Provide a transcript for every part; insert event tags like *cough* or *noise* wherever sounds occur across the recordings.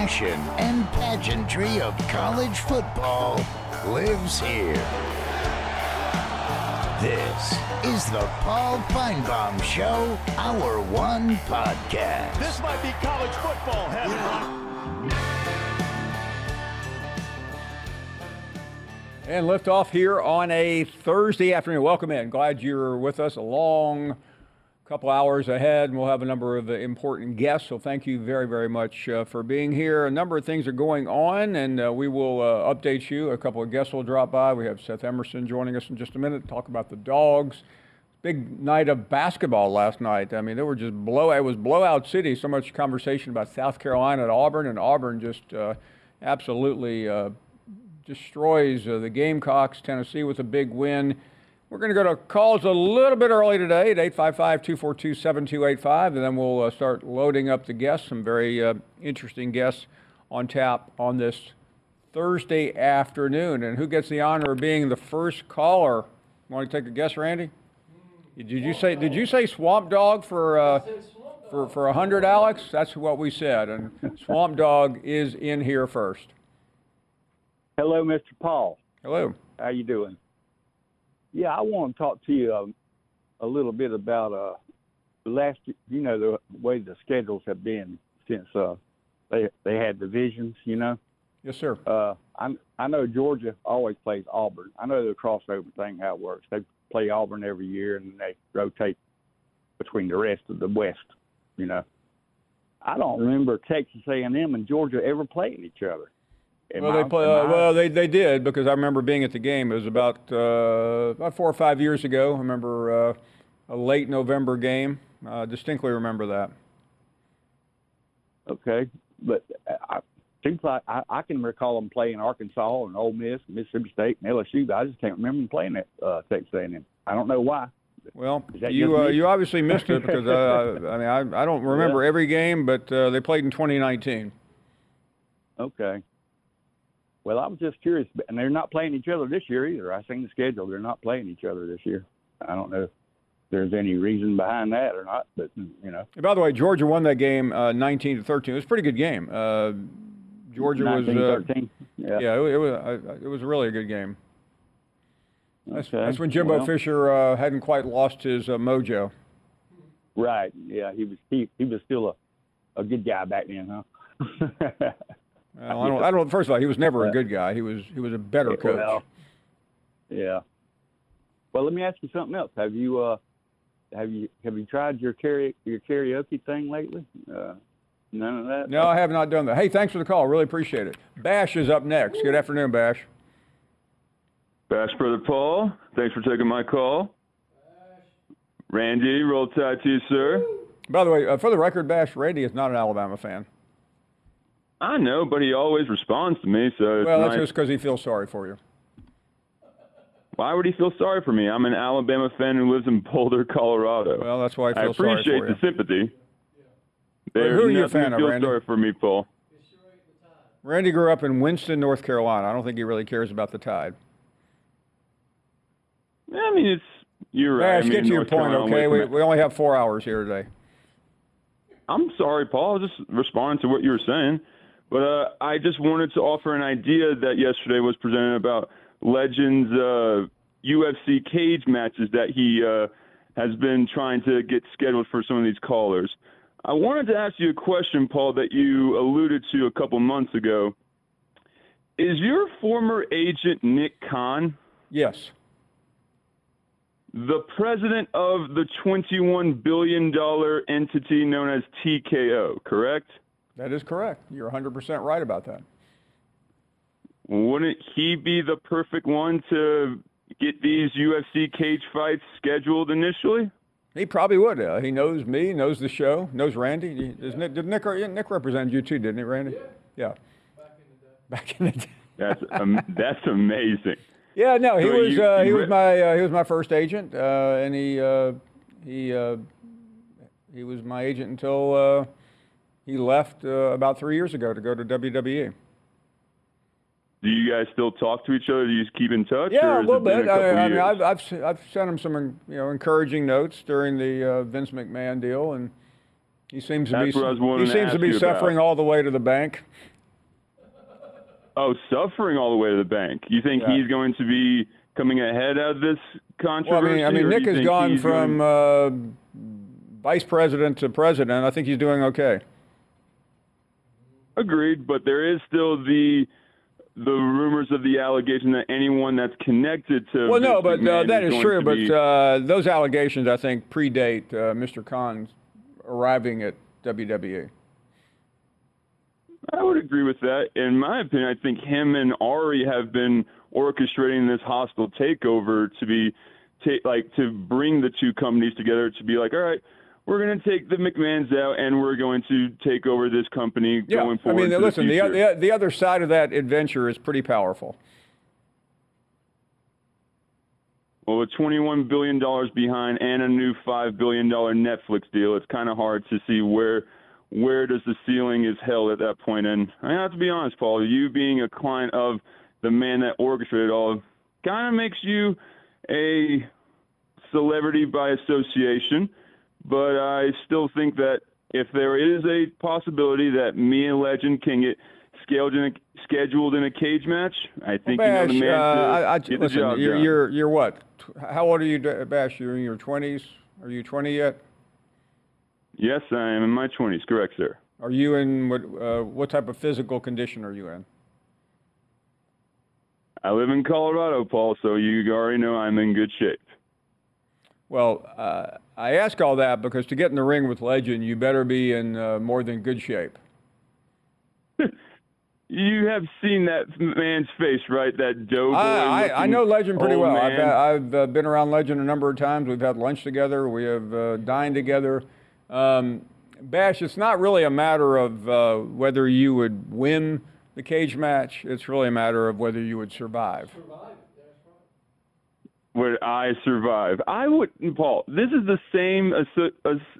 passion and pageantry of college football lives here. This is the Paul Finebaum Show, Hour One Podcast. This might be college football heaven. And lift off here on a Thursday afternoon. Welcome in. Glad you're with us. A long couple hours ahead, and we'll have a number of important guests. So thank you very, very much uh, for being here. A number of things are going on, and uh, we will uh, update you. A couple of guests will drop by. We have Seth Emerson joining us in just a minute to talk about the dogs. Big night of basketball last night. I mean, they were just blow. It was blowout city. So much conversation about South Carolina and Auburn, and Auburn just uh, absolutely uh, destroys uh, the Gamecocks. Tennessee with a big win. We're going to go to calls a little bit early today at 855 242 7285, and then we'll uh, start loading up the guests. Some very uh, interesting guests on tap on this Thursday afternoon. And who gets the honor of being the first caller? Want to take a guess, Randy? Did you say Did you say Swamp Dog for uh, for for a hundred, Alex? That's what we said. And Swamp Dog is in here first. Hello, Mr. Paul. Hello. How you doing? Yeah, I want to talk to you um, a little bit about uh, last. You know the way the schedules have been since uh, they they had divisions. You know. Yes, sir. Uh, I I know Georgia always plays Auburn. I know the crossover thing how it works. They play Auburn every year and they rotate between the rest of the West. You know. I don't remember Texas A&M and Georgia ever playing each other. Well, they play, uh, well, they, they did because I remember being at the game. It was about uh, about four or five years ago. I remember uh, a late November game. Uh, distinctly remember that. Okay, but uh, I, seems like I, I can recall them playing Arkansas and Ole Miss, Mississippi State, and LSU. But I just can't remember them playing at uh, Texas A&M. I don't know why. Well, you uh, you obviously missed it because uh, *laughs* I mean I, I don't remember every game, but uh, they played in 2019. Okay. Well, I was just curious, and they're not playing each other this year either. I seen the schedule; they're not playing each other this year. I don't know if there's any reason behind that or not, but you know, And by the way, Georgia won that game uh, 19 to 13. It was a pretty good game. Uh, Georgia was 19, uh, 13. Yeah. yeah, it, it was uh, it was really a good game. That's, Okay. that's when Jimbo Well, Fisher uh, hadn't quite lost his uh, mojo. Right. Yeah. He was he he was still a a good guy back then, huh? *laughs* Well, I don't. I don't. First of all, he was never a good guy. He was. He was a better coach. Well, yeah. Well, let me ask you something else. Have you uh, have you have you tried your karaoke your karaoke thing lately? Uh, none of that. No, I have not done that. Hey, thanks for the call. Really appreciate it. Bash is up next. Good afternoon, Bash. Bash Brother Paul, thanks for taking my call. Randy, roll tide to you, sir. By the way, uh, for the record, Bash, Randy is not an Alabama fan. I know, but he always responds to me, so Well, that's nice. just because he feels sorry for you. Why would he feel sorry for me? I'm an Alabama fan who lives in Boulder, Colorado. Well, that's why I sorry appreciate the sympathy. Who are you a fan of, feel Randy? sorry for me, Paul. Randy grew up in Winston, North Carolina. I don't think he really cares about the Tide. I mean, it's you're right. Bash, I mean, get to your point, Carolina okay? We, we only have four hours here today. I'm sorry, Paul. I was just responding to what you were saying. But uh, I just wanted to offer an idea that yesterday was presented about Legends uh, UFC cage matches that he uh, has been trying to get scheduled for some of these callers. I wanted to ask you a question, Paul, that you alluded to a couple months ago. Is your former agent Nick Khan Yes. the president of the $21 billion entity known as TKO, correct? That is correct. You're 100% right about that. Wouldn't he be the perfect one to get these UFC cage fights scheduled initially? He probably would. Uh, he knows me, knows the show, knows Randy. He- Is Nick, did Nick, Nick represented you too, didn't he, Randy? Yeah. Back in the day. *laughs* That's um, that's amazing. Yeah, no, he So was you- uh, he was my uh, he was my first agent, uh, and he uh, he uh, he was my agent until uh, he left uh, about three years ago to go to. WWE. Do you guys still talk to each other? Do you just keep in touch? Yeah, a little bit. A couple I, I mean? I've, I've I've sent him some you know encouraging notes during the uh, Vince McMahon deal, and he seems to That's be what I was he to seems to be you about. suffering all the way to the bank. Oh, suffering all the way to the bank. You think Yeah. he's going to be coming ahead of this Well, I controversy? mean, I mean, Nick has gone from going- uh, vice president to president. I think he's doing okay. Agreed, but there is still the the rumors of the allegation that anyone that's connected to Well, no, but uh, that is going true. But be- uh, those allegations, I think, predate uh, Mr. Khan's arriving at. WWE. I would agree with that. In my opinion, I think him and Ari have been orchestrating this hostile takeover to be, ta- like, to bring the two companies together to be like, all right, we're going to take the McMahons out and we're going to take over this company Yeah, going forward. I mean, listen, the, the, the the other side of that adventure is pretty powerful. Well, with $21 billion behind and a new $5 billion Netflix deal, it's kind of hard to see where where does the ceiling is held at that point. And I have to be honest, Paul, you being a client of the man that orchestrated it all kind of makes you a celebrity by association. But I still think that if there is a possibility that me and Legend can get scheduled in a, scheduled in a cage match, I think you know the man uh, I, I, get the listen, job you're, done. you're you're what? How old are you, Bash? You're in your twenties. Are you twenty yet? Yes, I am in my 20s. Correct, sir. Are you in what? Uh, what type of physical condition are you in? I live in Colorado, Paul, so you already know I'm in good shape. Well, uh, I ask all that because to get in the ring with Legend, you better be in uh, more than good shape. *laughs* You have seen that man's face, right? That doughboy. I, I, I know Legend pretty old well. I've. I've uh, been around Legend a number of times. We've had lunch together. We have uh, dined together. Um, Bash, it's not really a matter of uh, whether you would win the cage match. It's really a matter of whether you would survive. Would I survive? I would, Paul. This is the same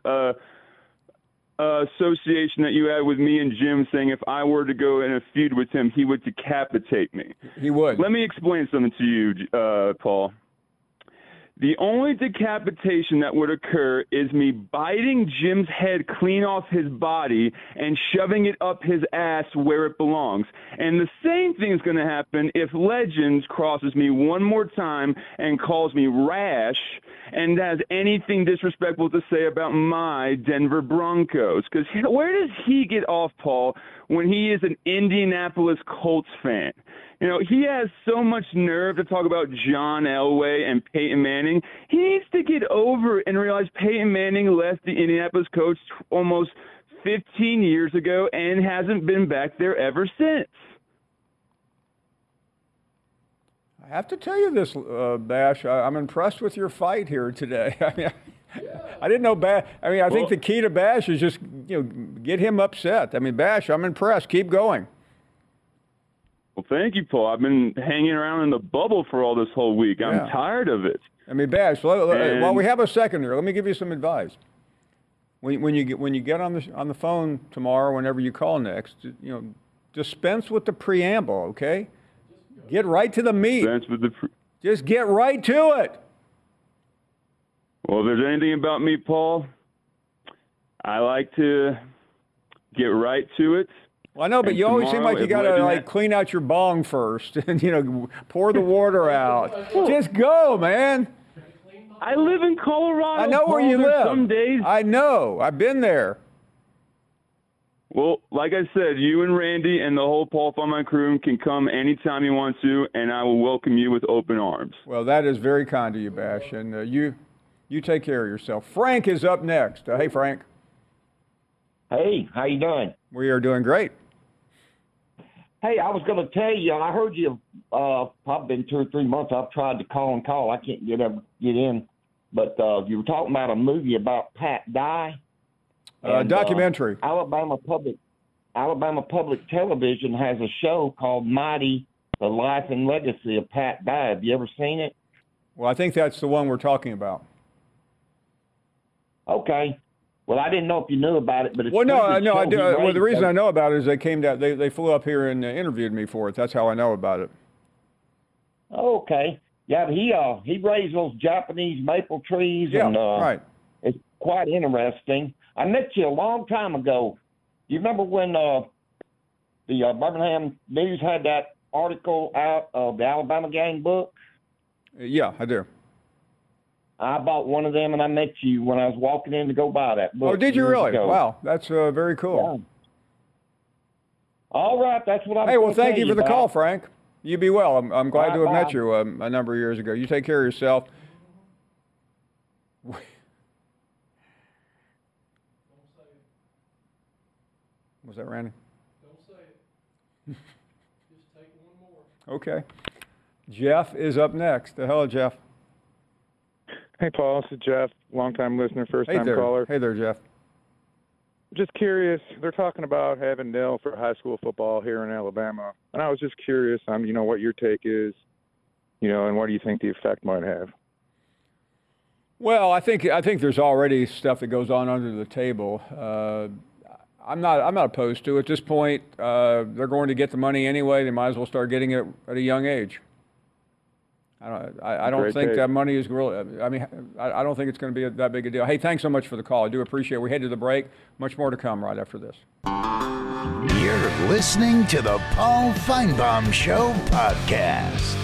uh, uh, association that you had with me and Jim, saying if I were to go in a feud with him, he would decapitate me. He would. Let me explain something to you, uh, Paul. The only decapitation that would occur is me biting Jim's head clean off his body and shoving it up his ass where it belongs. And the same thing is going to happen if Legends crosses me one more time and calls me rash and has anything disrespectful to say about my Denver Broncos. Because where does he get off, Paul, when he is an Indianapolis Colts fan? You know, he has so much nerve to talk about John Elway and Peyton Manning. He needs to get over it and realize Peyton Manning left the Indianapolis coach almost 15 years ago and hasn't been back there ever since. I have to tell you this, uh, Bash. I, I'm impressed with your fight here today. *laughs* I mean, I didn't know Bash. I mean, I think the key to Bash is just you know get him upset. I mean, Bash, I'm impressed. Keep going. Well, thank you, Paul. I've been hanging around in the bubble for all this whole week. I'm tired of it. I mean, Bash. let- let- uh, And- while we have a second here, let me give you some advice. When, when you get when you get on the on the phone tomorrow, whenever you call next, you know, dispense with the preamble. Okay, get right to the meat. That's with the. Pr- Just get right to it. well, if there's anything about me, Paul, I like to get right to it. Well, I know, but And you always seem like you got to like clean out your bong first, and you know, pour the water out. *laughs* Just go, man. I live in Colorado. I know where you live. Some days. I know. I've been there. Well, like I said, you and Randy and the whole Paul Funman crew can come anytime you want to, and I will welcome you with open arms. Well, that is very kind of you, Bash, and uh, you you take care of yourself. Frank is up next. Uh, hey, Frank. Hey, how you doing? We are doing great. Hey, I was going to tell you. I heard you. Uh, probably been two or three months. I've tried to call and call. I can't get ever get in. But uh, you were talking about a movie about Pat Dye. Uh, And, documentary. Alabama Public Alabama Public Television has a show called Mighty: The Life and Legacy of Pat Dye. Have you ever seen it? Well, I think that's the one we're talking about. Okay. Well, I didn't know if you knew about it, but it's Well, no, I know. I do. Uh, Well, raised the reason I know about it is they came down. They they flew up here and uh, interviewed me for it. That's how I know about it. Okay. Yeah, but he uh he raised those Japanese maple trees Yeah. and uh right. it's quite interesting. I met you a long time ago. You remember when uh the uh, Birmingham News had that article out of the Alabama Gang book. Yeah, I do. I bought one of them, and I met you when I was walking in to go buy that book. Oh, did you really? ago. Wow, that's uh, very cool. Yeah. All right, that's what I'm. Hey, well, thank you for the about. call, Frank. You be well. I'm, I'm glad to have met Bye-bye. you um, a number of years ago. You take care of yourself. *laughs* Was that Randy? Don't say it. *laughs* Just take one more. Okay. Jeff is up next. Uh, Hello, Jeff. Hey, Paul. This is Jeff, longtime listener, first time there. caller. Hey there, Jeff. Just curious. They're talking about having nil for high school football here in Alabama, and I was just curious on you know what your take is, you know, and what do you think the effect might have? Well, I think I think there's already stuff that goes on under the table. Uh, I'm not I'm not opposed to it. At this point, uh, they're going to get the money anyway. They might as well start getting it at a young age. I don't I, I don't Great think take. that money is really. I mean, I, I don't think it's going to be a, that big a deal. Hey, thanks so much for the call. I do appreciate. it. We head to the break. Much more to come right after this. You're listening to the Paul Finebaum Show podcast.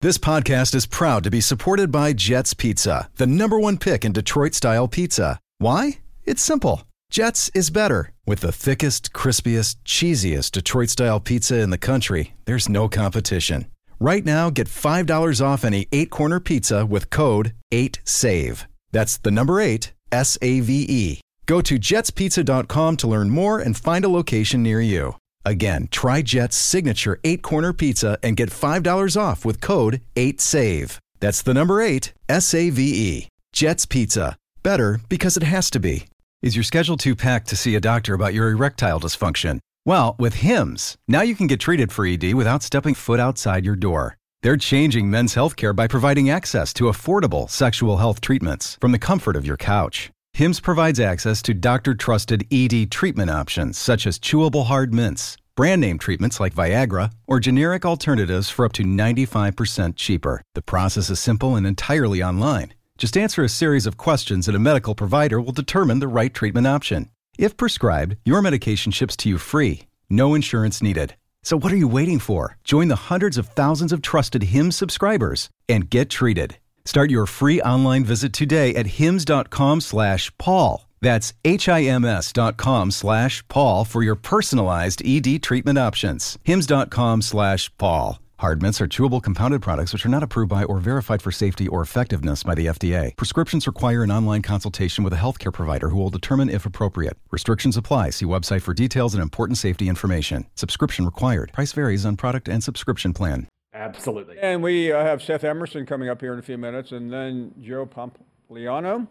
This podcast is proud to be supported by Jets Pizza, the number one pick in Detroit style pizza. Why? It's simple. Jets is better. With the thickest, crispiest, cheesiest Detroit style pizza in the country, there's no competition. Right now, get $5 off any eight corner pizza with code 8SAVE. That's the number eight, S A V E. Go to jetspizza.com to learn more and find a location near you. Again, try Jet's signature eight corner pizza and get $5 off with code 8SAVE. That's the number eight, S A V E. Jet's Pizza. Better because it has to be. Is your schedule too packed to see a doctor about your erectile dysfunction? Well, with HIMS, now you can get treated for ED without stepping foot outside your door. They're changing men's healthcare by providing access to affordable sexual health treatments from the comfort of your couch. HIMS provides access to doctor trusted ED treatment options such as chewable hard mints, brand name treatments like Viagra, or generic alternatives for up to 95% cheaper. The process is simple and entirely online. Just answer a series of questions and a medical provider will determine the right treatment option. If prescribed, your medication ships to you free, no insurance needed. So what are you waiting for? Join the hundreds of thousands of trusted HIMS subscribers and get treated. Start your free online visit today at hims.com slash Paul. That's H-I-M-S dot com slash Paul for your personalized ED treatment options. Hims.com slash Paul. Hard mints are chewable compounded products which are not approved by or verified for safety or effectiveness by the FDA. Prescriptions require an online consultation with a healthcare provider who will determine if appropriate. Restrictions apply. See website for details and important safety information. Subscription required. Price varies on product and subscription plan. Absolutely. And we uh, have Seth Emerson coming up here in a few minutes, and then Joe Pompliano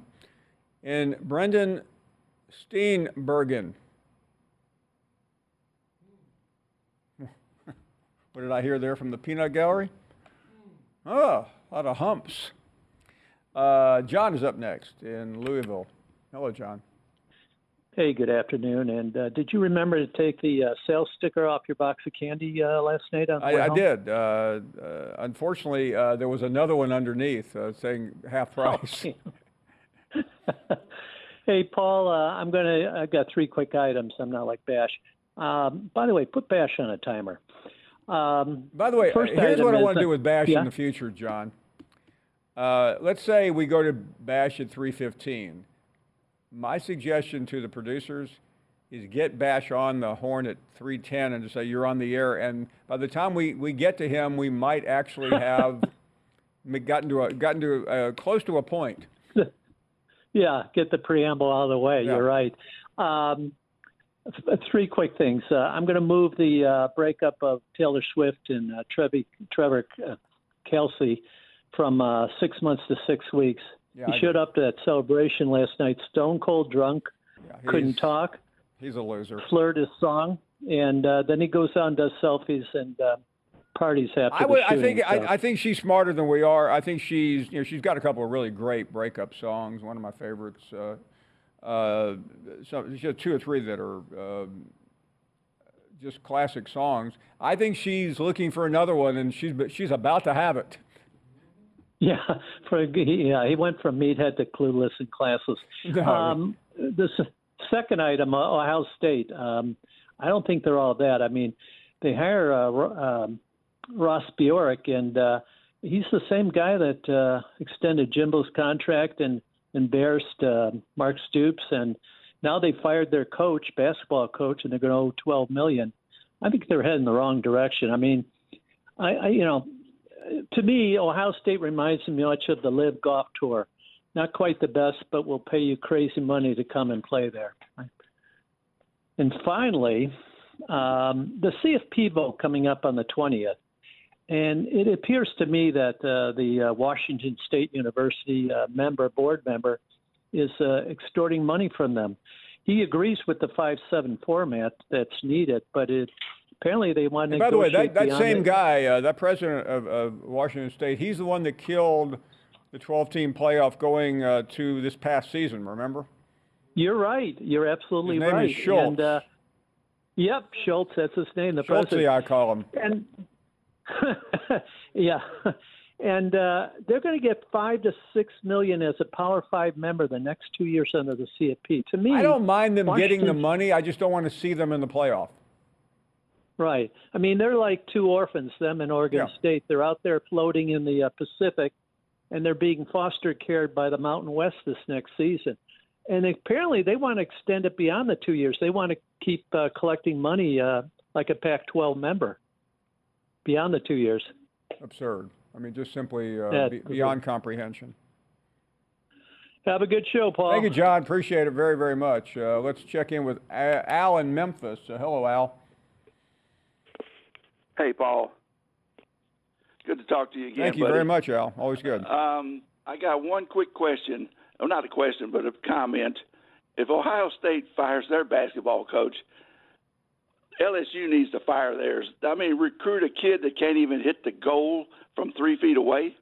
and Brendan Steenbergen. What did I hear there from the peanut gallery? Oh, a lot of humps. Uh, John is up next in Louisville. Hello, John. Hey, good afternoon. And uh, did you remember to take the uh, sales sticker off your box of candy uh, last night? On I, I did. Uh, uh, unfortunately, uh, there was another one underneath uh, saying half price. *laughs* hey, Paul, uh, I'm gonna. I've got three quick items. I'm not like Bash. Um, by the way, put Bash on a timer. Um, By the way, here's what I want to do with Bash yeah? in the future, John. Uh, let's say we go to Bash at 3:15. My suggestion to the producers is get Bash on the horn at 3:10 and just say you're on the air. And by the time we, we get to him, we might actually *laughs* have gotten to a, gotten to uh, close to a point. *laughs* Yeah, get the preamble out of the way. Yeah. You're right. Um, three quick things. Uh, I'm going to move the uh, breakup of Taylor Swift and uh, Trevi, Trevor uh, Kelce from uh, six months to six weeks. Yeah, he I showed up to that celebration last night, stone cold drunk, Yeah, couldn't talk, He's a loser. slurred his song, and uh, then he goes on does selfies and parties after I, would, the I think so- I, I think she's smarter than we are. I think she's you know she's got a couple of really great breakup songs. One of my favorites. Uh, some, two or three that are um just classic songs. I think she's looking for another one, and she's she's about to have it. Yeah, *laughs* for yeah, he went from meathead to clueless and classless. *laughs* No. Um, the second item, uh, Ohio State. Um, I don't think they're all that. I mean, they hire uh, um, Ross Bjork, and uh, he's the same guy that uh, extended Jimbo's contract and embarrassed uh, Mark Stoops, and now they fired their coach, basketball coach, and they're going to owe 12 million. I think they're heading the wrong direction. I mean, I, I you know, to me, Ohio State reminds me much of the Live Golf Tour. Not quite the best, but we'll pay you crazy money to come and play there. And finally, um, the CFP vote coming up on the 20th. And it appears to me that uh, the uh, Washington State University uh, member, board member, is uh, extorting money from them. He agrees with the 5 7 format that's needed, but it, apparently they want to. by the way, that, that same it. guy, uh, that president of, of, Washington State, he's the one that killed the 12 team playoff going uh, to this past season, remember? You're right. You're absolutely his name right. Is Schulz. And, Yep, Schulz. That's his name. The Schulz, president. I call him. And *laughs* yeah, and uh, they're going to get five to six million as a Power Five member the next two years under the CFP. To me, I don't mind them Washington, getting the money. I just don't want to see them in the playoff. Right. I mean, they're like two orphans. Them and Oregon Yeah. State. They're out there floating in the uh, Pacific, and they're being foster cared by the Mountain West this next season. And apparently, they want to extend it beyond the two years. They want to keep uh, collecting money uh, like a Pac-12 member beyond the two years. Absurd. I mean, just simply uh, Yeah, be, beyond comprehension. Have a good show, Paul. Thank you, John. Appreciate it very, very much. Uh, let's check in with A- Al in Memphis. Uh, hello, Al. Hey, Paul. Good to talk to you again. Thank you buddy. very much, Al. Always good. Um, I got one quick question. Well, not a question, but a comment. If Ohio State fires their basketball coach, LSU needs to fire theirs. I mean, recruit a kid that can't even hit the goal from three feet away.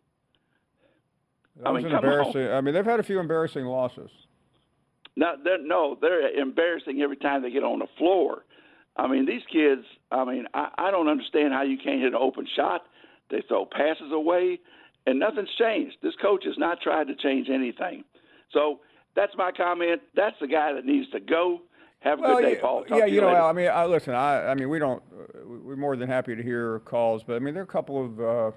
That I mean, an come on. embarrassing. I mean, they've had a few embarrassing losses. No, they're, no, they're embarrassing every time they get on the floor. I mean, these kids. I mean, I, I don't understand how you can't hit an open shot. They throw passes away, and nothing's changed. This coach has not tried to change anything. So that's my comment. That's the guy that needs to go. Have a Well, good day, yeah, Paul. Talk yeah, you, you know, later. I mean, I, listen, I, I mean, we don't. We're more than happy to hear calls, but I mean, there are a couple of uh,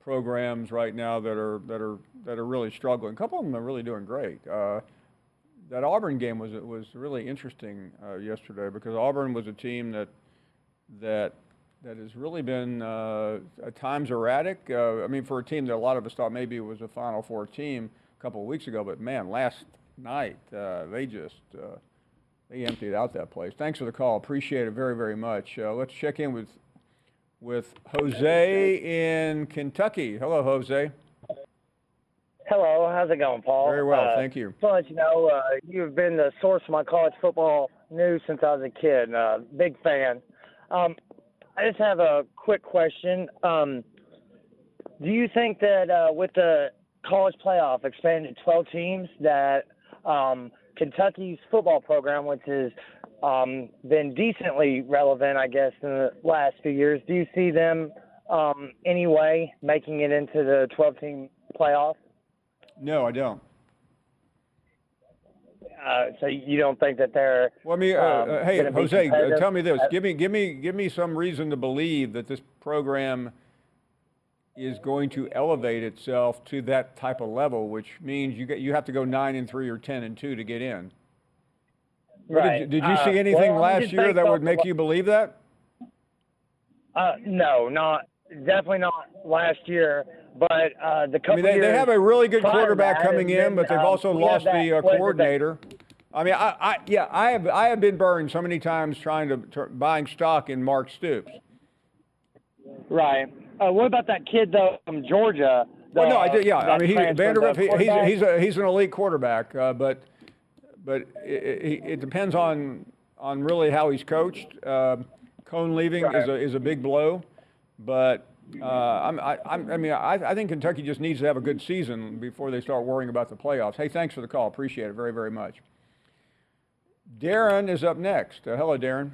programs right now that are that are that are really struggling. A couple of them are really doing great. Uh, that Auburn game was was really interesting uh, yesterday because Auburn was a team that that that has really been uh, at times erratic. Uh, I mean, for a team that a lot of us thought maybe it was a Final Four team a couple of weeks ago, but man, last night uh, they just uh, they emptied out that place. Thanks for the call. Appreciate it very very much. Uh, let's check in with with Jose in Kentucky. Hello, Jose. Hello, how's it going, Paul? Very well, Uh, thank you. Just want to let you know, uh, you've been the source of my college football news since I was a kid. Uh, big fan. Um, I just have a quick question. Um, do you think that uh, with the college playoff expanded to 12 teams, that um, Kentucky's football program, which has um, been decently relevant, I guess, in the last few years, do you see them um, anyway making it into the 12 team playoff? No, I don't. Uh, so you don't think that they're Well, I mean, uh, um, uh, hey, Jose, uh, tell me this. Uh, Give me, give me, give me some reason to believe that this program is going to elevate itself to that type of level, which means you get, you have to go nine and three or ten and two to get in. Right. Did, did you Uh, see anything well, last year that would make you believe that? Uh, no, not definitely not last year. But uh, the couple I mean, they, they have a really good quarterback coming in, been, but they've um, also lost that- the uh, what is it, that- coordinator. I mean, I, I, yeah, I have, I have been burned so many times trying to, to buying stock in Mark Stoops. Right. Uh, what about that kid though from Georgia? Well, no, I did. Yeah, I mean, he, Vanderbilt. He, he's he's a, he's an elite quarterback, uh, but but it, it, it depends on on really how he's coached. Uh, Coen leaving is a is a big blow, but uh, I'm, I, I'm, I mean, I, I think Kentucky just needs to have a good season before they start worrying about the playoffs. Hey, thanks for the call. Appreciate it very very much. Darren is up next. Uh, hello, Darren.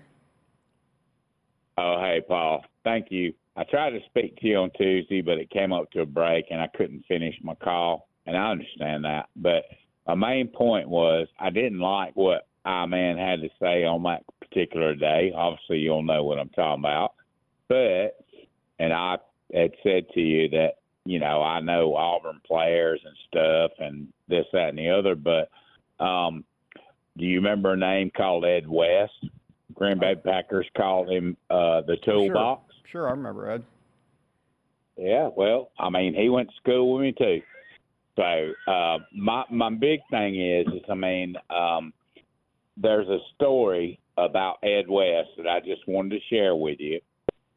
Oh, hey, Paul. Thank you. I tried to speak to you on Tuesday, but it came up to a break and I couldn't finish my call, and I understand that. But my main point was I didn't like what I man had to say on that particular day. Obviously, you'll know what I'm talking about. But, and I had said to you that, you know, I know Auburn players and stuff and this, that, and the other, but um, do you remember a name called Ed West? Green Bay Packers called him uh, the toolbox. Sure. Sure, I remember Ed. Yeah, well, I mean, he went to school with me too. So uh, my my big thing is, is I mean, um, there's a story about Ed West that I just wanted to share with you.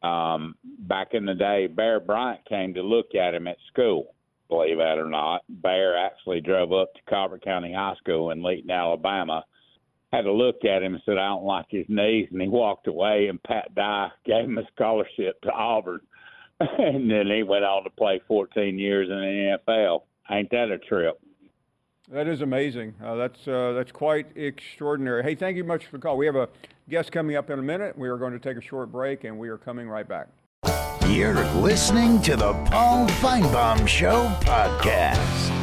Um, back in the day, Bear Bryant came to look at him at school. Believe that or not, Bear actually drove up to Colbert County High School in Leighton, Alabama. Had a look at him and said, "I don't like his knees," and he walked away. And Pat Dye gave him a scholarship to Auburn, *laughs* and then he went on to play 14 years in the NFL. Ain't that a trip? That is amazing. Uh, that's uh, that's quite extraordinary. Hey, thank you much for the call. We have a guest coming up in a minute. We are going to take a short break, and we are coming right back. You're listening to the Paul Finebaum Show podcast.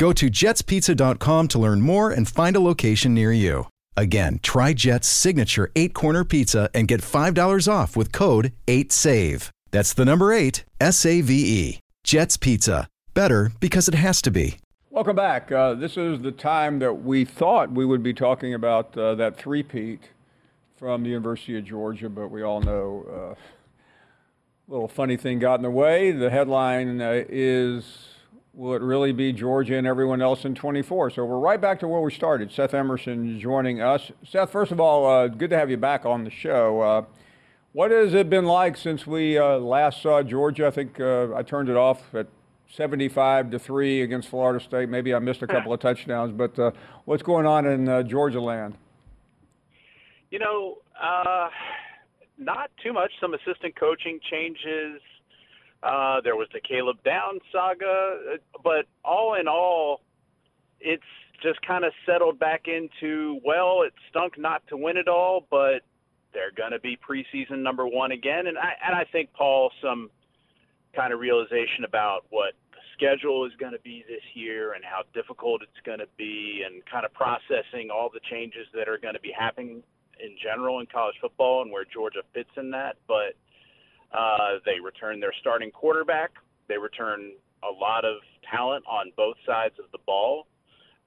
Go to jetspizza.com to learn more and find a location near you. Again, try Jet's signature eight corner pizza and get $5 off with code 8SAVE. That's the number eight, S A V E. Jet's Pizza. Better because it has to be. Welcome back. Uh, this is the time that we thought we would be talking about uh, that three-peat from the University of Georgia, but we all know uh, a little funny thing got in the way. The headline uh, is Will it really be Georgia and everyone else in 24? So we're right back to where we started. Seth Emerson joining us. Seth, first of all, uh, good to have you back on the show. Uh, what has it been like since we uh, last saw Georgia? I think uh, I turned it off at 75 to 3 against Florida State. Maybe I missed a couple of touchdowns, but uh, what's going on in uh, Georgia land? You know, not too much. Some assistant coaching changes. Uh, there was the Caleb Downs saga, but all in all, it's just kind of settled back into well, it stunk not to win it all, but they're going to be preseason number one again, and I and I think Paul some kind of realization about what the schedule is going to be this year and how difficult it's going to be, and kind of processing all the changes that are going to be happening in general in college football and where Georgia fits in that, but uh, they return their starting quarterback. They return a lot of talent on both sides of the ball.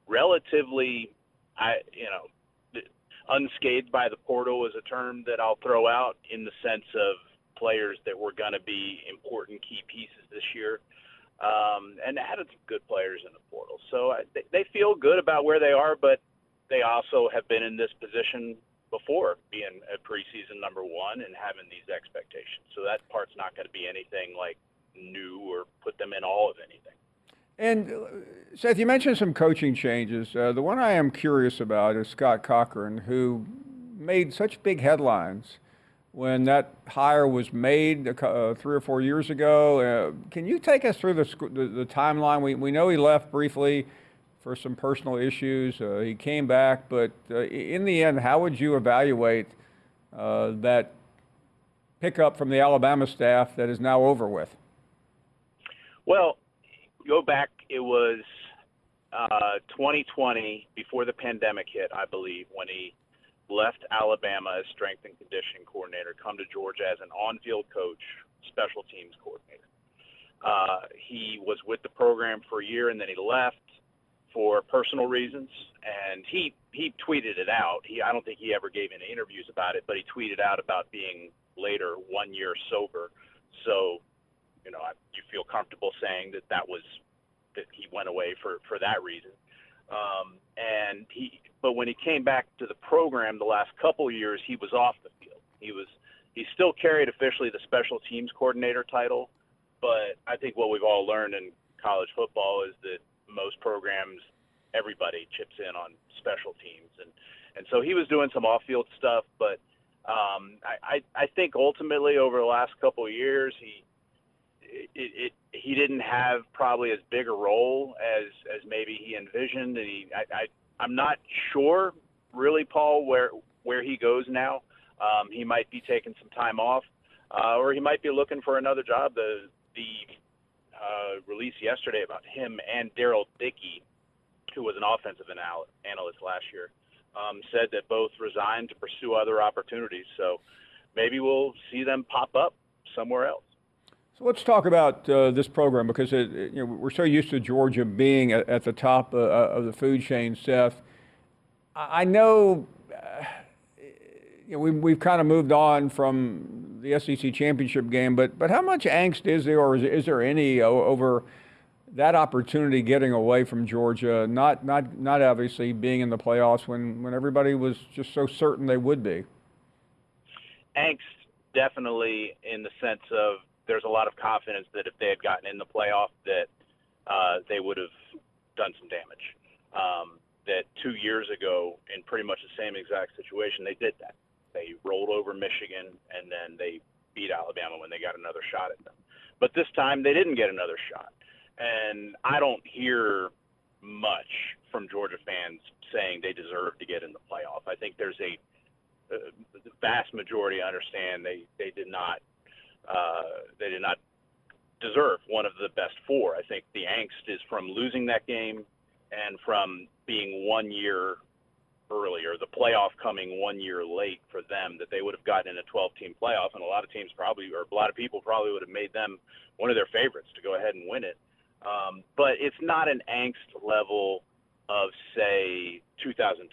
Relatively, I you know, unscathed by the portal is a term that I'll throw out in the sense of players that were going to be important key pieces this year. Um, and added some good players in the portal. So I, they, they feel good about where they are, but they also have been in this position before being a preseason number one and having these expectations. So that part's not going to be anything like new or put them in all of anything. And uh, Seth, you mentioned some coaching changes. Uh, the one I am curious about is Scott Cochran, who made such big headlines when that hire was made uh, three or four years ago. Uh, can you take us through the, the, the timeline? We, we know he left briefly for some personal issues. Uh, he came back, but uh, in the end, how would you evaluate uh, that pickup from the Alabama staff that is now over with? Well, go back, it was 2020 uh, before the pandemic hit, I believe, when he left Alabama as strength and conditioning coordinator, come to Georgia as an on-field coach, special teams coordinator. Uh, he was with the program for a year and then he left for personal reasons, and he he tweeted it out. He I don't think he ever gave any interviews about it, but he tweeted out about being later, one year sober. So, you know, I, you feel comfortable saying that that was that he went away for for that reason. Um, and he, but when he came back to the program the last couple years, he was off the field. He was he still carried officially the special teams coordinator title, but I think what we've all learned in college football is that most programs, everybody chips in on special teams, and and so he was doing some off-field stuff, but um, I, I I think ultimately over the last couple of years he it, it, he didn't have probably as big a role as as maybe he envisioned, and he I, I I'm not sure really Paul where where he goes now. Um, he might be taking some time off, uh, or he might be looking for another job. The the uh, release yesterday about him and Daryl Dickey, who was an offensive anal- analyst last year, um, said that both resigned to pursue other opportunities. So maybe we'll see them pop up somewhere else. So let's talk about uh, this program because it, it, you know, we're so used to Georgia being at, at the top uh, of the food chain, Seth. I know, you know we, we've kind of moved on from the SEC championship game, but but how much angst is there, or is, is there any over that opportunity getting away from Georgia? Not not not obviously being in the playoffs when when everybody was just so certain they would be. Angst, definitely, in the sense of there's a lot of confidence that if they had gotten in the playoff, that uh, they would have done some damage. Um, that two years ago, in pretty much the same exact situation, they did that. They rolled over Michigan and then they beat Alabama when they got another shot at them. But this time they didn't get another shot. And I don't hear much from Georgia fans saying they deserve to get in the playoff. I think there's a uh, vast majority understand they they did not uh, they did not deserve one of the best four. I think the angst is from losing that game and from being one year earlier, the playoff coming one year late for them, that they would have gotten in a 12 team playoff. And a lot of teams probably, or a lot of people probably would have made them one of their favorites to go ahead and win it. Um, but it's not an angst level of, say, 2012,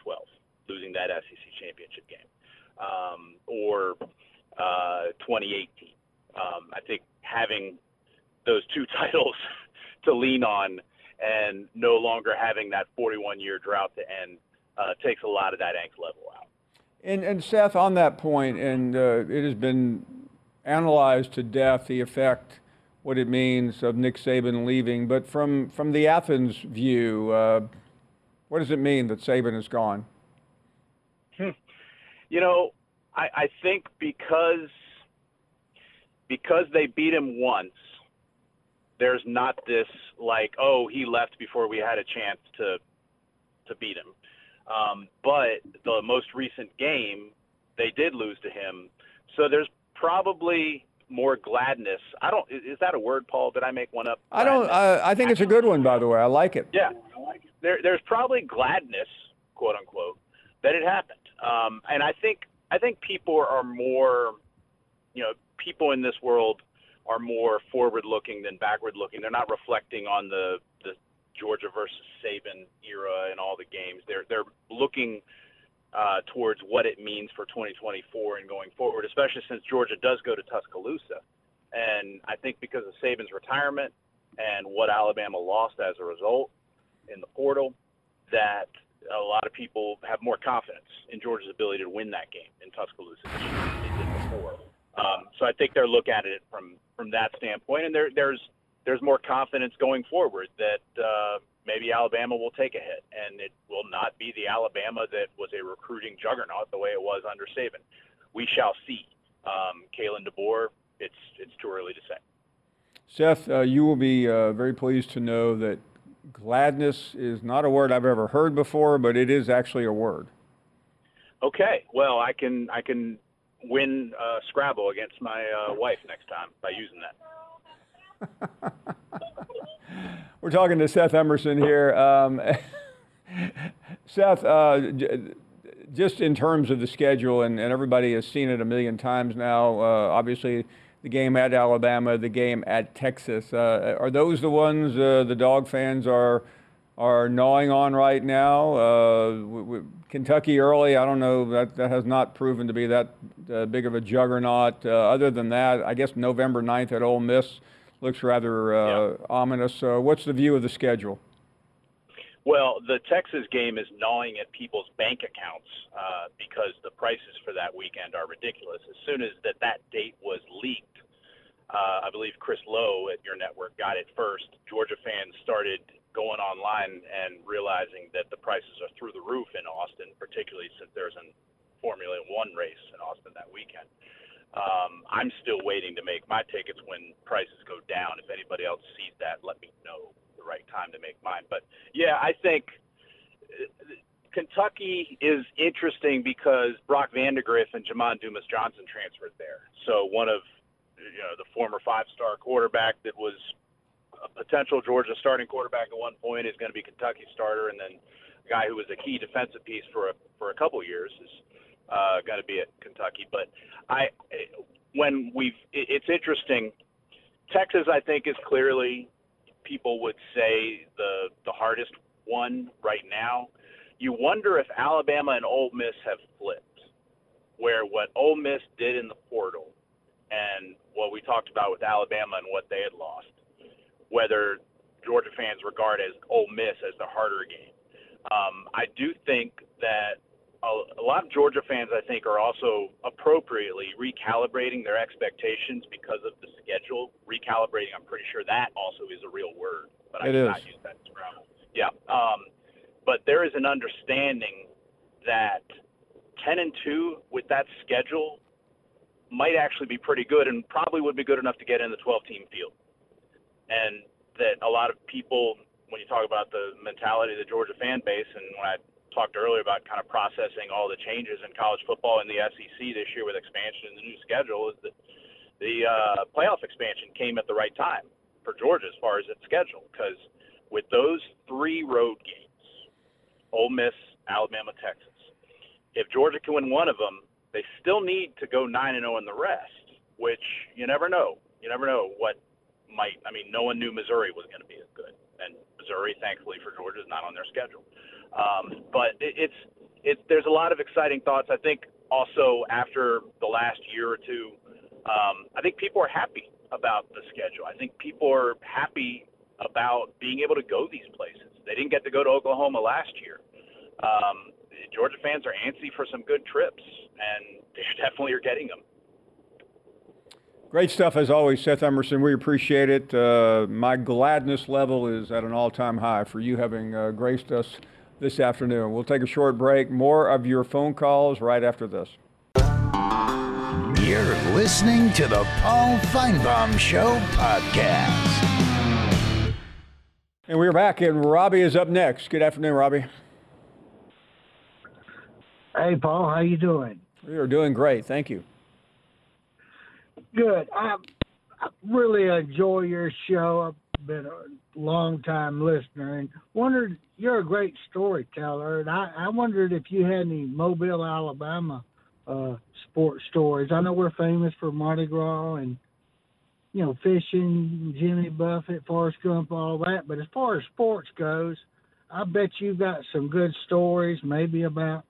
losing that SEC championship game, um, or uh, 2018 um, I think having those two *laughs* titles to lean on and no longer having that 41 year drought to end uh, takes a lot of that angst level out. And, and Seth, on that point, and uh, it has been analyzed to death the effect, what it means of Nick Saban leaving. But from, from the Athens view, uh, what does it mean that Saban is gone? Hmm. You know, I, I think because because they beat him once, there's not this like, oh, he left before we had a chance to to beat him. Um, but the most recent game, they did lose to him, so there's probably more gladness. I don't. Is that a word, Paul? Did I make one up? I don't. I, I think it's a good one, by the way. I like it. Yeah, like it. There, there's probably gladness, quote unquote, that it happened. Um, and I think I think people are more, you know, people in this world are more forward looking than backward looking. They're not reflecting on the Georgia versus Saban era and all the games. They're they're looking uh, towards what it means for 2024 and going forward, especially since Georgia does go to Tuscaloosa. And I think because of Saban's retirement and what Alabama lost as a result in the portal, that a lot of people have more confidence in Georgia's ability to win that game in Tuscaloosa than they did before. Um, so I think they're looking at it from from that standpoint, and there, there's there's more confidence going forward that uh, maybe Alabama will take a hit, and it will not be the Alabama that was a recruiting juggernaut the way it was under Saban. We shall see. Um, Kalen DeBoer, it's it's too early to say. Seth, uh, you will be uh, very pleased to know that gladness is not a word I've ever heard before, but it is actually a word. Okay, well, I can I can win uh, Scrabble against my uh, wife next time by using that. *laughs* We're talking to Seth Emerson here. Um, *laughs* Seth, uh, just in terms of the schedule, and, and, everybody has seen it a million times now, uh, obviously the game at Alabama, the game at Texas. Uh, are those the ones uh, the dog fans are, are gnawing on right now. Uh, w- w- Kentucky early, I don't know, that, that has not proven to be that uh, big of a juggernaut. Other than that, I guess November 9th at Ole Miss looks rather uh, ominous. Uh, what's the view of the schedule? Well, the Texas game is gnawing at people's bank accounts uh, because the prices for that weekend are ridiculous. As soon as that that date was leaked, uh, I believe Chris Low at your network got it first. Georgia fans started going online and realizing that the prices are through the roof in Austin, particularly since there's a Formula One race in Austin that weekend. Um, I'm still waiting to make my tickets when prices go down. If anybody else sees that, let me know the right time to make mine. But yeah, I think uh, Kentucky is interesting because Brock Vandagriff and Jamon Dumas Johnson transferred there. So one of you know the former five-star quarterback that was a potential Georgia starting quarterback at one point is going to be Kentucky starter, and then a guy who was a key defensive piece for a, for a couple years is uh, going to be at Kentucky. But I, when we've, it, it's interesting. Texas, I think, is clearly people would say the the hardest one right now. You wonder if Alabama and Ole Miss have flipped, where what Ole Miss did in the portal and what we talked about with Alabama and what they had lost whether Georgia fans regard as Ole Miss as the harder game. Um, I do think that a, a lot of Georgia fans, I think, are also appropriately recalibrating their expectations because of the schedule. Recalibrating, I'm pretty sure that also is a real word, but It I is. cannot use that term. Yeah. Um, but there is an understanding that 10 and 2 with that schedule might actually be pretty good and probably would be good enough to get in the 12 team field and that a lot of people, when you talk about the mentality of the Georgia fan base, and when I talked earlier about kind of processing all the changes in college football and the SEC this year with expansion and the new schedule, is that the uh, playoff expansion came at the right time for Georgia as far as its schedule, because with those three road games, Ole Miss, Alabama, Texas, if Georgia can win one of them, they still need to go nine and zero in the rest, which you never know. You never know what might. I mean, no one knew Missouri was going to be as good, and Missouri, thankfully for Georgia, is not on their schedule. Um, but it, it's it's there's a lot of exciting thoughts. I think also after the last year or two, um, I think people are happy about the schedule. I think people are happy about being able to go these places. They didn't get to go to Oklahoma last year. Um, Georgia fans are antsy for some good trips, and they *laughs* definitely are getting them. Great stuff as always, Seth Emerson. We appreciate it. Uh, my gladness level is at an all-time high for you having uh, graced us this afternoon. We'll take a short break. More of your phone calls right after this. You're listening to the Paul Finebaum Show podcast. And we're back, and Robbie is up next. Good afternoon, Robbie. Hey, Paul, how you doing? We are doing great. Thank you. Good. I, I really enjoy your show. I've been a long time listener and wondered you're a great storyteller, and I, I wondered if you had any Mobile, Alabama uh, sports stories. I know we're famous for Mardi Gras and you know fishing, Jimmy Buffett, Forrest Gump, all that. But as far as sports goes, I bet you've got some good stories, maybe about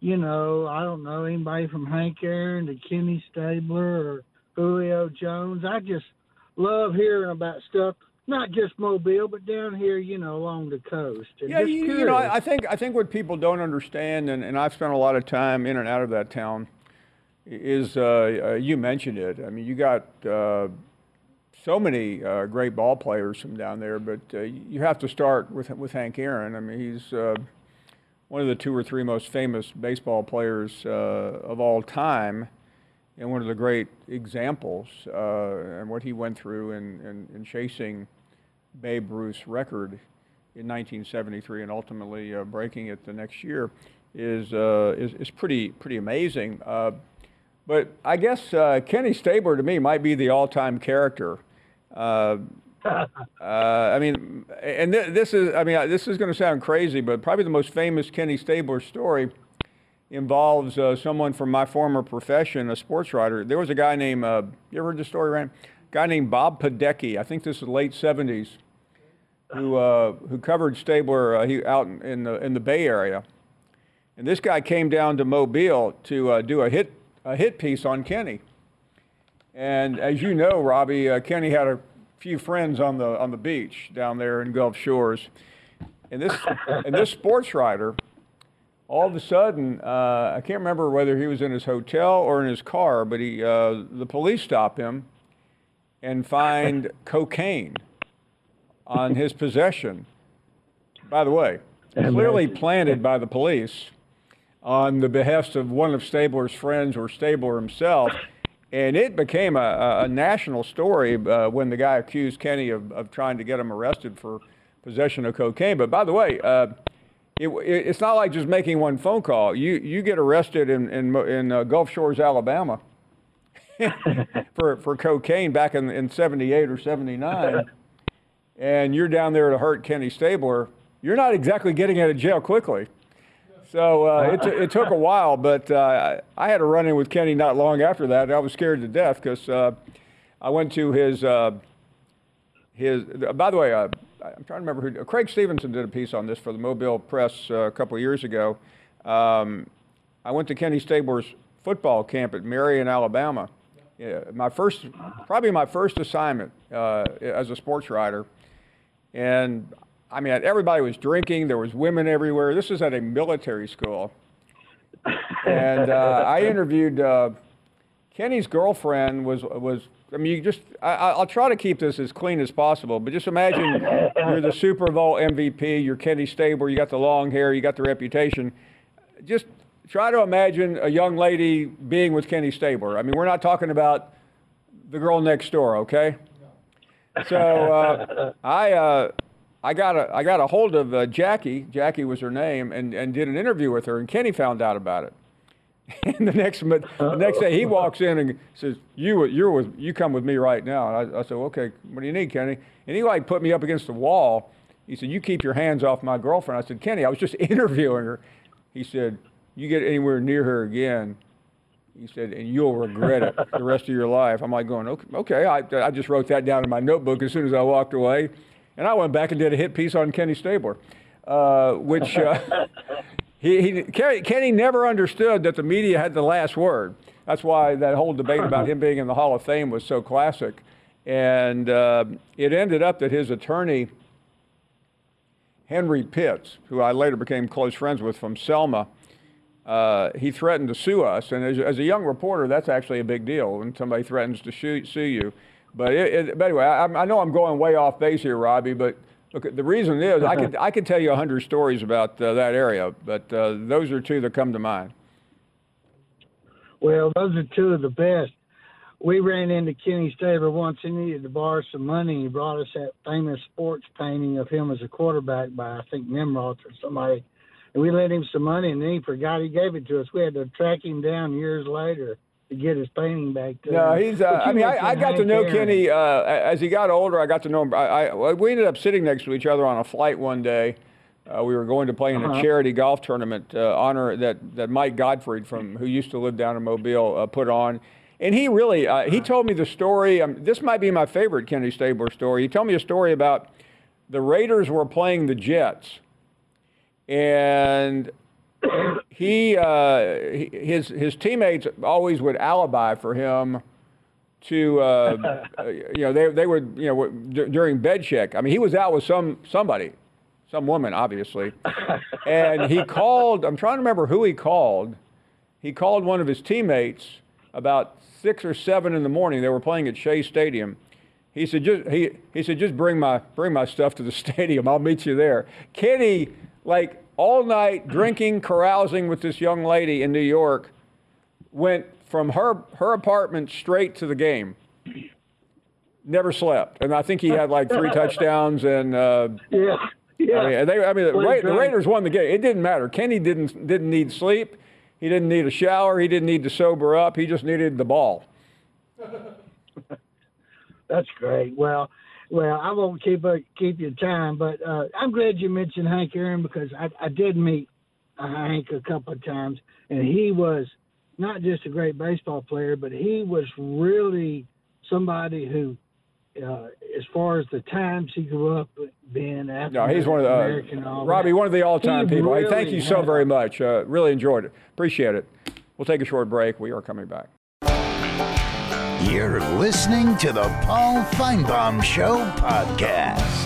you know, I don't know, anybody from Hank Aaron to Kenny Stabler or Julio Jones. I just love hearing about stuff, not just Mobile, but down here, you know, along the coast. And Yeah, you, you know, I think I think what people don't understand, and, and I've spent a lot of time in and out of that town, is uh, uh, you mentioned it. I mean, you got uh, so many uh, great ball players from down there, but uh, you have to start with with Hank Aaron. I mean, he's uh, one of the two or three most famous baseball players uh, of all time, and one of the great examples, uh, and what he went through in, in, in chasing Babe Ruth's record in 1973 and ultimately uh, breaking it the next year is, uh, is, is pretty, pretty amazing. Uh, but I guess uh, Kenny Stabler to me might be the all-time character. *laughs* Uh, uh, I mean, and th- this is, I mean, this is going to sound crazy, but probably the most famous Kenny Stabler story involves uh, someone from my former profession, a sports writer. There was a guy named, uh, you ever heard the story, Rand? A guy named Bob Padecky. I think this is late 70s. who uh, who covered Stabler uh, he, out in, in the in the Bay Area, and this guy came down to Mobile to uh, do a hit a hit piece on Kenny. And as you know, Robbie, uh, Kenny had a few friends on the on the beach down there in Gulf Shores, and this and this sports writer, all of a sudden, uh, I can't remember whether he was in his hotel or in his car, but he uh, the police stop him and find *laughs* cocaine on his possession. By the way, clearly planted by the police on the behest of one of Stabler's friends or Stabler himself. And it became a, a national story uh, when the guy accused Kenny of, of trying to get him arrested for possession of cocaine. But by the way, uh, it, it, it's not like just making one phone call. You, you get arrested in, in, in uh, Gulf Shores, Alabama *laughs* for, for cocaine back in, in 78 or 79, and you're down there to hurt Kenny Stabler. You're not exactly getting out of jail quickly. So uh, it, it took a while, but uh, I had a run in with Kenny not long after that. I was scared to death because uh, I went to his uh, his. By the way, uh, I'm trying to remember who. Craig Stevenson did a piece on this for the Mobile Press uh, a couple years ago. Um, I went to Kenny Stabler's football camp at Marion, Alabama. Yeah, my first, probably my first assignment as a sports writer, and I mean, everybody was drinking. There was women everywhere. This was at a military school, and uh, I interviewed uh, Kenny's girlfriend. Was was I mean, you just I, will try to keep this as clean as possible, but just imagine you're the Super Bowl MVP. You're Kenny Stabler. You got the long hair. You got the reputation. Just try to imagine a young lady being with Kenny Stabler. I mean, we're not talking about the girl next door, okay? So uh, I uh, I got a I got a hold of uh, Jackie. Jackie was her name, and, and did an interview with her. And Kenny found out about it. *laughs* and the next the next day he walks in and says, "You you're with you come with me right now." And I, I said, "Okay, what do you need, Kenny?" And he like put me up against the wall. He said, "You keep your hands off my girlfriend." I said, "Kenny, I was just *laughs* interviewing her." He said, "You get anywhere near her again." He said, and you'll regret it the rest of your life. I'm like going, okay, okay. I, I just wrote that down in my notebook as soon as I walked away. And I went back and did a hit piece on Kenny Stabler, uh, which uh, *laughs* he, he, Kenny never understood that the media had the last word. That's why that whole debate about him being in the Hall of Fame was so classic. And uh, it ended up that his attorney, Henry Pitts, who I later became close friends with from Selma, uh, he threatened to sue us. And as, as, a young reporter, that's actually a big deal when somebody threatens to sue, sue you. But, it, it, but anyway, I, I, know I'm going way off base here, Robbie. But look, the reason is I could *laughs* I could tell you a hundred stories about uh, that area, but uh, those are two that come to mind. Well, those are two of the best. We ran into Kenny Stabler once. He needed to borrow some money. He brought us that famous sports painting of him as a quarterback by I think Nimrod or somebody. And we lent him some money, and then he forgot he gave it to us. We had to track him down years later to get his painting back to no, he's. Uh, I mean, I, I, got to know Kenny uh, as he got older. I got to know him. I, I, we ended up sitting next to each other on a flight one day. Uh, we were going to play in Uh-huh. a charity golf tournament uh, honor that that Mike Godfrey from who used to live down in Mobile uh, put on. And he really, uh, he told me the story. Um, this might be my favorite Kenny Stabler story. He told me a story about the Raiders were playing the Jets, and he, uh, his his teammates always would alibi for him to uh, *laughs* you know they they would you know d- during bed check. I mean he was out with some somebody, some woman obviously, and he *laughs* called. I'm trying to remember who he called. He called one of his teammates about six or seven in the morning. They were playing at Shea Stadium. He said, just, he, he said, just bring my, bring my stuff to the *laughs* stadium. I'll meet you there. Kenny, like all night drinking, carousing with this young lady in New York, went from her, her apartment straight to the game. Never slept. And I think he had like three touchdowns and, uh, yeah. Yeah. I mean, they, I mean the, Ra- the. Raiders won the game. It didn't matter. Kenny didn't didn't need sleep. He didn't need a shower. He didn't need to sober up. He just needed the ball. *laughs* That's great. Well, well, I won't keep uh, keep your time, but uh, I'm glad you mentioned Hank Aaron because I, I did meet uh, Hank a couple of times, and he was not just a great baseball player, but he was really somebody who uh, as far as the times he grew up being African No, he's one of the American, uh, all Robbie, that, one of the all-time he people. Hey, thank you so very much. Uh, really enjoyed it. Appreciate it. We'll take a short break. We are coming back. You're listening to the Paul Finebaum Show podcast.